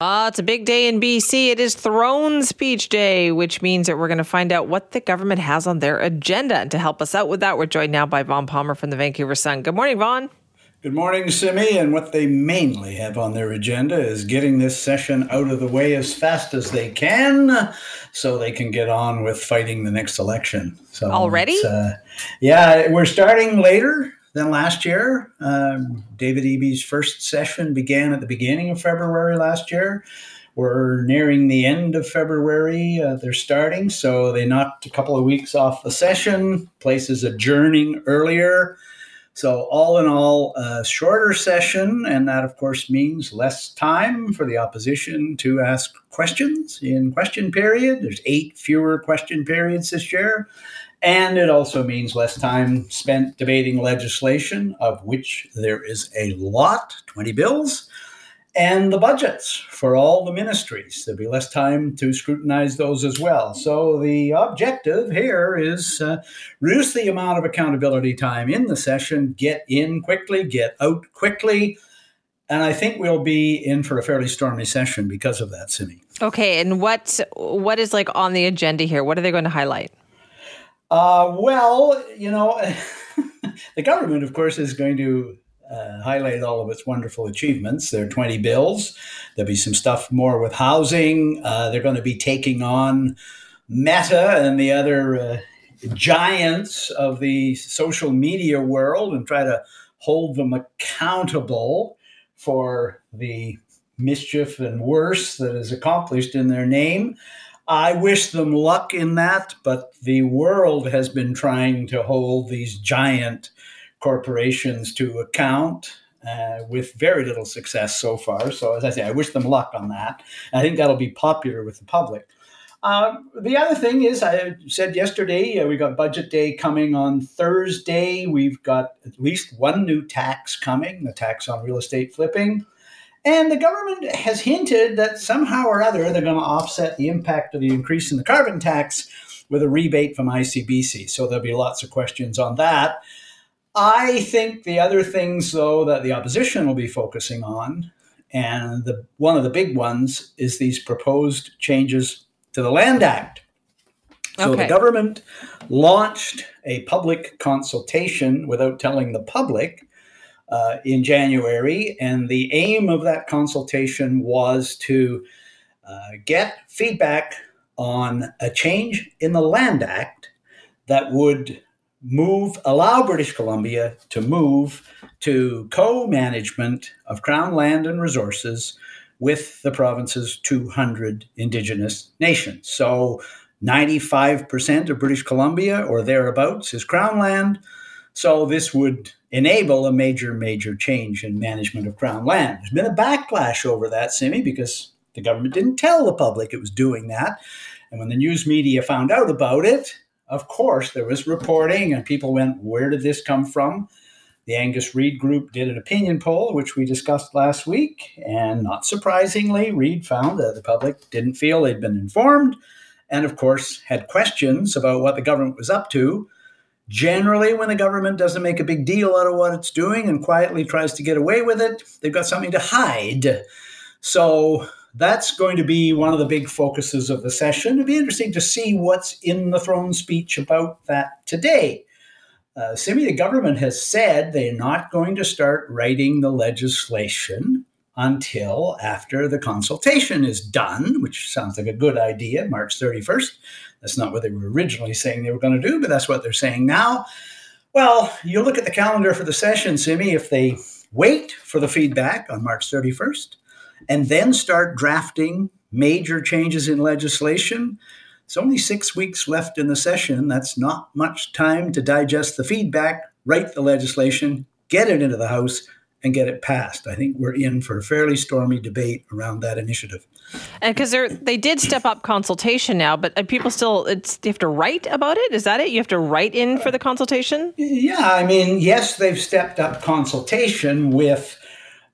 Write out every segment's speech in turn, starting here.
Uh, it's a big day in BC. It is Throne Speech Day, which means that we're going to find out what the government has on their agenda. And to help us out with that, we're joined now by Vaughn Palmer from the Vancouver Sun. Good morning, Vaughn. Good morning, Simi. And what they mainly have on their agenda is getting this session out of the way as fast as they can so they can get on with fighting the next election. So Already? Uh, yeah, we're starting later than last year. Um, David Eby's first session began at the beginning of February last year. We're nearing the end of February. Uh, they're starting, so they knocked a couple of weeks off the session. Places adjourning earlier. So, all in all, a shorter session, and that, of course, means less time for the opposition to ask questions in question period. There's eight fewer question periods this year. And it also means less time spent debating legislation, of which there is a lot 20 bills, and the budgets for all the ministries. There'll be less time to scrutinize those as well. So the objective here is uh, reduce the amount of accountability time in the session, get in quickly, get out quickly. And I think we'll be in for a fairly stormy session because of that, Simi. Okay, and what what is like on the agenda here? What are they going to highlight? Uh, well, you know, the government, of course, is going to uh, highlight all of its wonderful achievements. There are 20 bills. There'll be some stuff more with housing. Uh, they're going to be taking on Meta and the other uh, giants of the social media world and try to hold them accountable for the mischief and worse that is accomplished in their name. I wish them luck in that, but the world has been trying to hold these giant corporations to account uh, with very little success so far. So, as I say, I wish them luck on that. I think that'll be popular with the public. Uh, the other thing is, I said yesterday, uh, we got budget day coming on Thursday. We've got at least one new tax coming the tax on real estate flipping. And the government has hinted that somehow or other they're going to offset the impact of the increase in the carbon tax with a rebate from ICBC. So there'll be lots of questions on that. I think the other things, though, that the opposition will be focusing on, and the, one of the big ones is these proposed changes to the Land Act. So okay. the government launched a public consultation without telling the public uh, in January, and the aim of that consultation was to uh, get feedback on a change in the Land Act that would move allow British Columbia to move to co-management of crown land and resources with the province's 200 indigenous nations. So 95% of British Columbia or thereabouts is crown land. So this would enable a major, major change in management of Crown land. There's been a backlash over that, Simi, because the government didn't tell the public it was doing that. And when the news media found out about it, of course, there was reporting, and people went, Where did this come from? The Angus Reid Group did an opinion poll, which we discussed last week. And not surprisingly, Reid found that the public didn't feel they'd been informed, and of course, had questions about what the government was up to Generally, when the government doesn't make a big deal out of what it's doing and quietly tries to get away with it, they've got something to hide. So that's going to be one of the big focuses of the session. It'll be interesting to see what's in the throne speech about that today. Uh, Simi, the government has said they're not going to start writing the legislation until after the consultation is done, which sounds like a good idea, March 31st. That's not what they were originally saying they were going to do, but that's what they're saying now. Well, you look at the calendar for the session, Simi, if they wait for the feedback on March 31st and then start drafting major changes in legislation, it's only six weeks left in the session. That's not much time to digest the feedback, write the legislation, get it into the House, and get it passed. I think we're in for a fairly stormy debate around that initiative. And because they they did step up consultation now, but people still it's you have to write about it. Is that it? You have to write in for the consultation. Yeah, I mean, yes, they've stepped up consultation with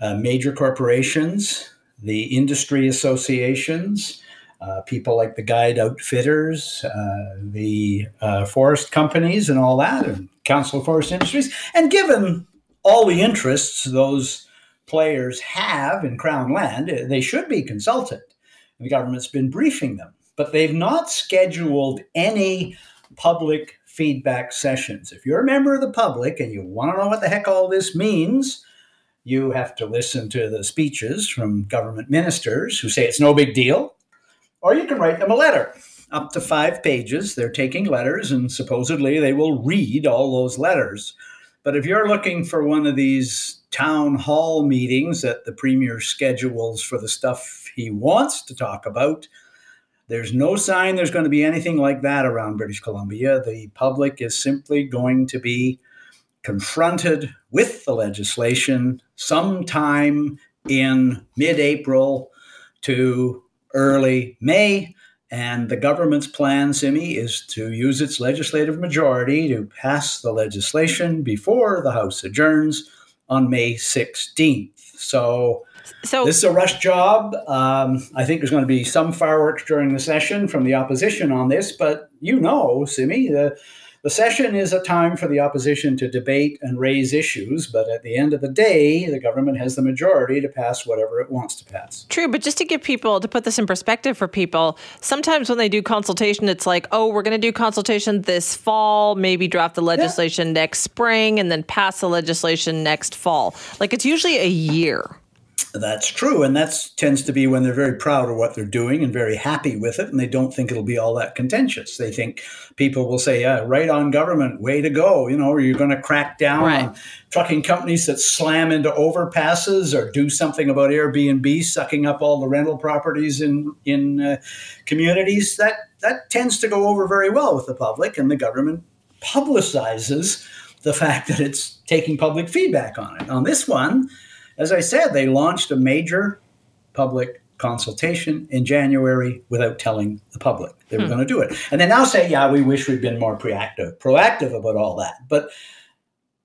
uh, major corporations, the industry associations. Uh, people like the guide outfitters, uh, the uh, forest companies, and all that, and Council of Forest Industries. And given all the interests those players have in Crown land, eh, they should be consulted. The government's been briefing them, but they've not scheduled any public feedback sessions. If you're a member of the public and you want to know what the heck all this means, you have to listen to the speeches from government ministers who say it's no big deal, or you can write them a letter up to five pages. They're taking letters, and supposedly they will read all those letters. But if you're looking for one of these town hall meetings that the premier schedules for the stuff he wants to talk about, there's no sign there's going to be anything like that around British Columbia. The public is simply going to be confronted with the legislation sometime in mid April to early May. And the government's plan, Simi, is to use its legislative majority to pass the legislation before the House adjourns on May 16th. So, so this is a rush job. Um, I think there's going to be some fireworks during the session from the opposition on this, but you know, Simi, the the session is a time for the opposition to debate and raise issues, but at the end of the day, the government has the majority to pass whatever it wants to pass. True, but just to give people, to put this in perspective for people, sometimes when they do consultation, it's like, oh, we're going to do consultation this fall, maybe draft the legislation yeah. next spring, and then pass the legislation next fall. Like it's usually a year. That's true. And that tends to be when they're very proud of what they're doing and very happy with it. And they don't think it'll be all that contentious. They think people will say, yeah, right on government, way to go. You know, or you're going to crack down right. on trucking companies that slam into overpasses or do something about Airbnb sucking up all the rental properties in, in uh, communities. That, that tends to go over very well with the public. And the government publicizes the fact that it's taking public feedback on it. On this one, as I said, they launched a major public consultation in January without telling the public they were hmm. going to do it. And they now say, yeah, we wish we'd been more proactive, proactive about all that. But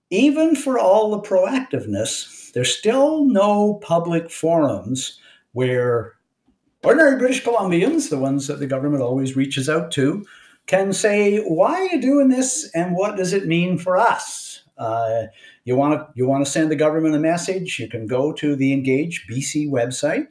even for all the proactiveness, there's still no public forums where ordinary British Columbians, the ones that the government always reaches out to, can say, why are you doing this and what does it mean for us? Uh, you want to you want to send the government a message, you can go to the Engage BC website,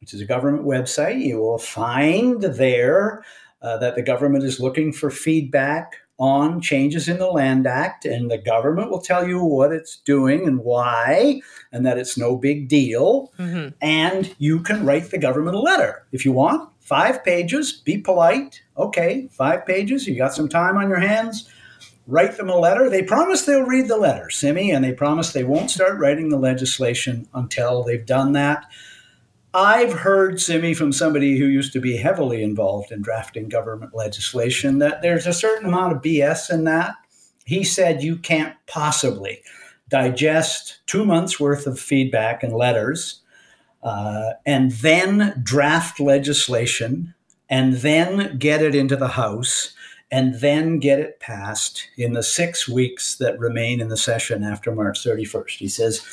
which is a government website. You will find there uh, that the government is looking for feedback on changes in the Land Act, and the government will tell you what it's doing and why, and that it's no big deal. Mm-hmm. And you can write the government a letter if you want. Five pages, be polite. Okay, five pages, you got some time on your hands write them a letter. They promise they'll read the letter, Simi, and they promise they won't start writing the legislation until they've done that. I've heard, Simi, from somebody who used to be heavily involved in drafting government legislation, that there's a certain amount of BS in that. He said you can't possibly digest two months worth of feedback and letters uh, and then draft legislation and then get it into the House and then get it passed in the six weeks that remain in the session after March 31st. He says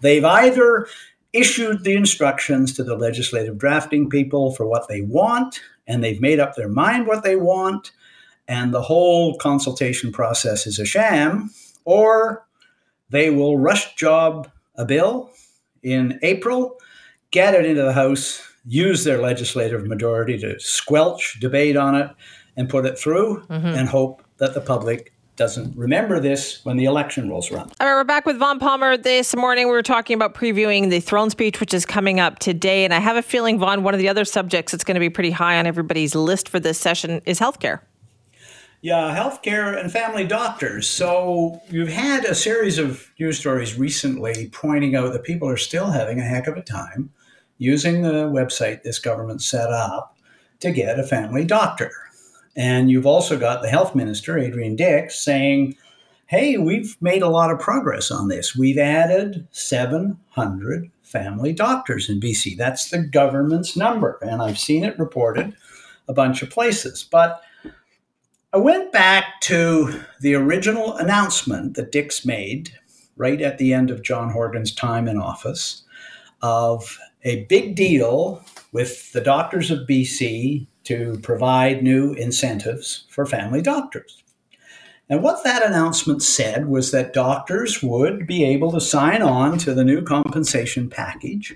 they've either issued the instructions to the legislative drafting people for what they want, and they've made up their mind what they want, and the whole consultation process is a sham, or they will rush job a bill in April, get it into the House, use their legislative majority to squelch debate on it, and put it through mm-hmm. and hope that the public doesn't remember this when the election rolls around. All right, we're back with Vaughn Palmer this morning. We were talking about previewing the throne speech, which is coming up today. And I have a feeling, Vaughn, one of the other subjects that's going to be pretty high on everybody's list for this session is healthcare. Yeah, healthcare and family doctors. So you've had a series of news stories recently pointing out that people are still having a heck of a time using the website this government set up to get a family doctor. And you've also got the health minister, Adrian Dix, saying, hey, we've made a lot of progress on this. We've added 700 family doctors in BC. That's the government's number. And I've seen it reported a bunch of places. But I went back to the original announcement that Dix made right at the end of John Horgan's time in office of a big deal with the doctors of BC to provide new incentives for family doctors. And what that announcement said was that doctors would be able to sign on to the new compensation package.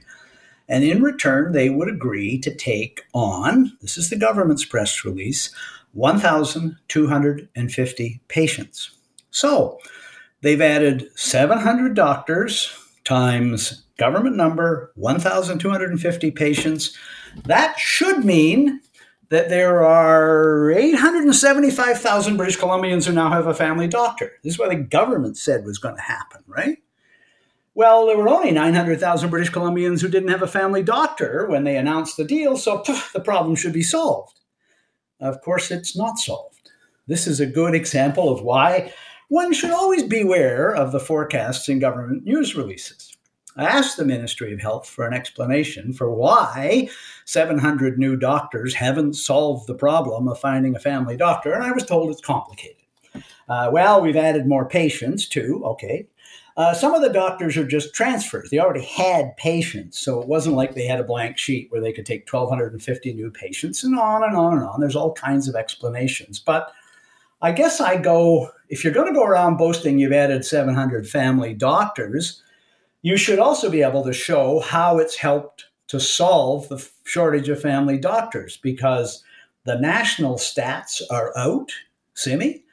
And in return, they would agree to take on, this is the government's press release, 1,250 patients. So they've added 700 doctors times government number, 1,250 patients. That should mean that there are 875,000 British Columbians who now have a family doctor. This is what the government said was going to happen, right? Well, there were only 900,000 British Columbians who didn't have a family doctor when they announced the deal, so the problem should be solved. Of course, it's not solved. This is a good example of why one should always beware of the forecasts in government news releases. I asked the Ministry of Health for an explanation for why 700 new doctors haven't solved the problem of finding a family doctor, and I was told it's complicated. Uh, well, we've added more patients too. Okay. Uh, some of the doctors are just transfers. They already had patients, so it wasn't like they had a blank sheet where they could take 1,250 new patients and on and on and on. There's all kinds of explanations. But I guess I go if you're going to go around boasting you've added 700 family doctors, you should also be able to show how it's helped to solve the shortage of family doctors because the national stats are out, Simi,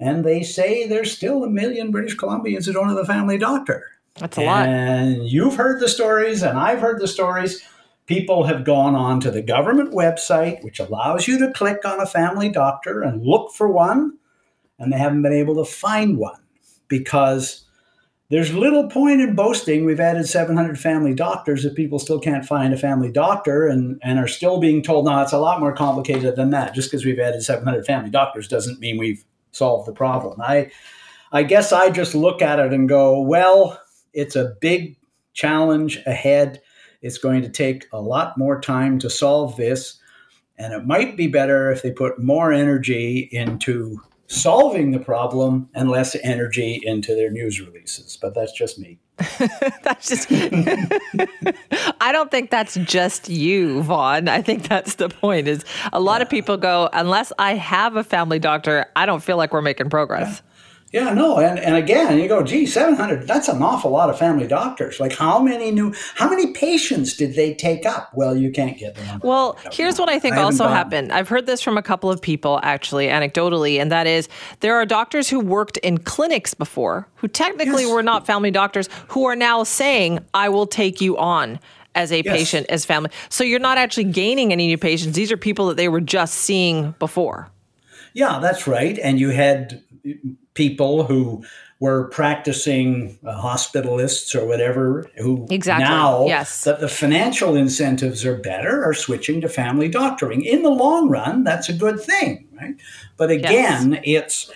and they say there's still a million British Columbians who don't have a family doctor. That's a lot. And you've heard the stories, and I've heard the stories. People have gone on to the government website, which allows you to click on a family doctor and look for one, and they haven't been able to find one because there's little point in boasting we've added 700 family doctors if people still can't find a family doctor and, and are still being told, no, it's a lot more complicated than that. Just because we've added 700 family doctors doesn't mean we've solved the problem. I, I guess I just look at it and go, well, it's a big challenge ahead. It's going to take a lot more time to solve this. And it might be better if they put more energy into solving the problem and less energy into their news releases. But that's just me. that's just. I don't think that's just you, Vaughn. I think that's the point. Is a lot yeah. of people go unless I have a family doctor, I don't feel like we're making progress. Yeah. Yeah, no, and, and again, you go, gee, 700, that's an awful lot of family doctors. Like, how many new, how many patients did they take up? Well, you can't get them. Well, here's what I think I also happened. I've heard this from a couple of people, actually, anecdotally, and that is there are doctors who worked in clinics before, who technically yes. were not family doctors, who are now saying, I will take you on as a yes. patient, as family. So you're not actually gaining any new patients. These are people that they were just seeing before. Yeah, that's right. And you had people who were practicing uh, hospitalists or whatever who exactly. now yes. that the financial incentives are better are switching to family doctoring in the long run that's a good thing right but again yes. it's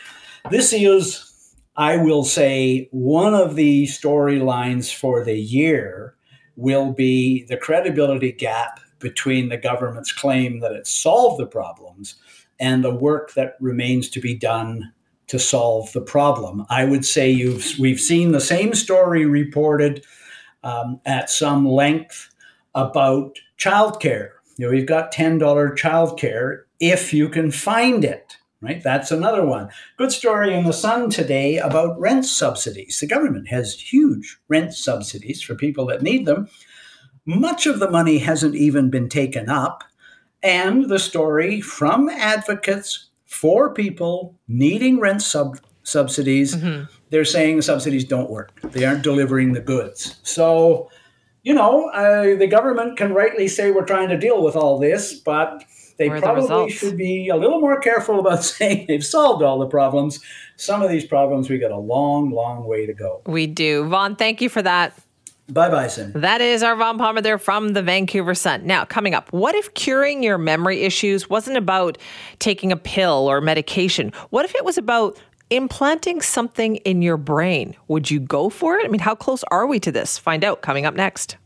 this is i will say one of the storylines for the year will be the credibility gap between the government's claim that it solved the problems and the work that remains to be done to solve the problem. I would say you've we've seen the same story reported um, at some length about childcare. You know, we've got ten dollar childcare if you can find it. Right, that's another one. Good story in the Sun today about rent subsidies. The government has huge rent subsidies for people that need them. Much of the money hasn't even been taken up. And the story from advocates for people needing rent sub- subsidies, mm-hmm. they're saying the subsidies don't work. They aren't delivering the goods. So, you know, uh, the government can rightly say we're trying to deal with all this, but they probably the should be a little more careful about saying they've solved all the problems. Some of these problems, we got a long, long way to go. We do. Vaughn, thank you for that. Bye bye, Sin. That is our Vaughn Palmer there from the Vancouver Sun. Now, coming up, what if curing your memory issues wasn't about taking a pill or medication? What if it was about implanting something in your brain? Would you go for it? I mean, how close are we to this? Find out coming up next.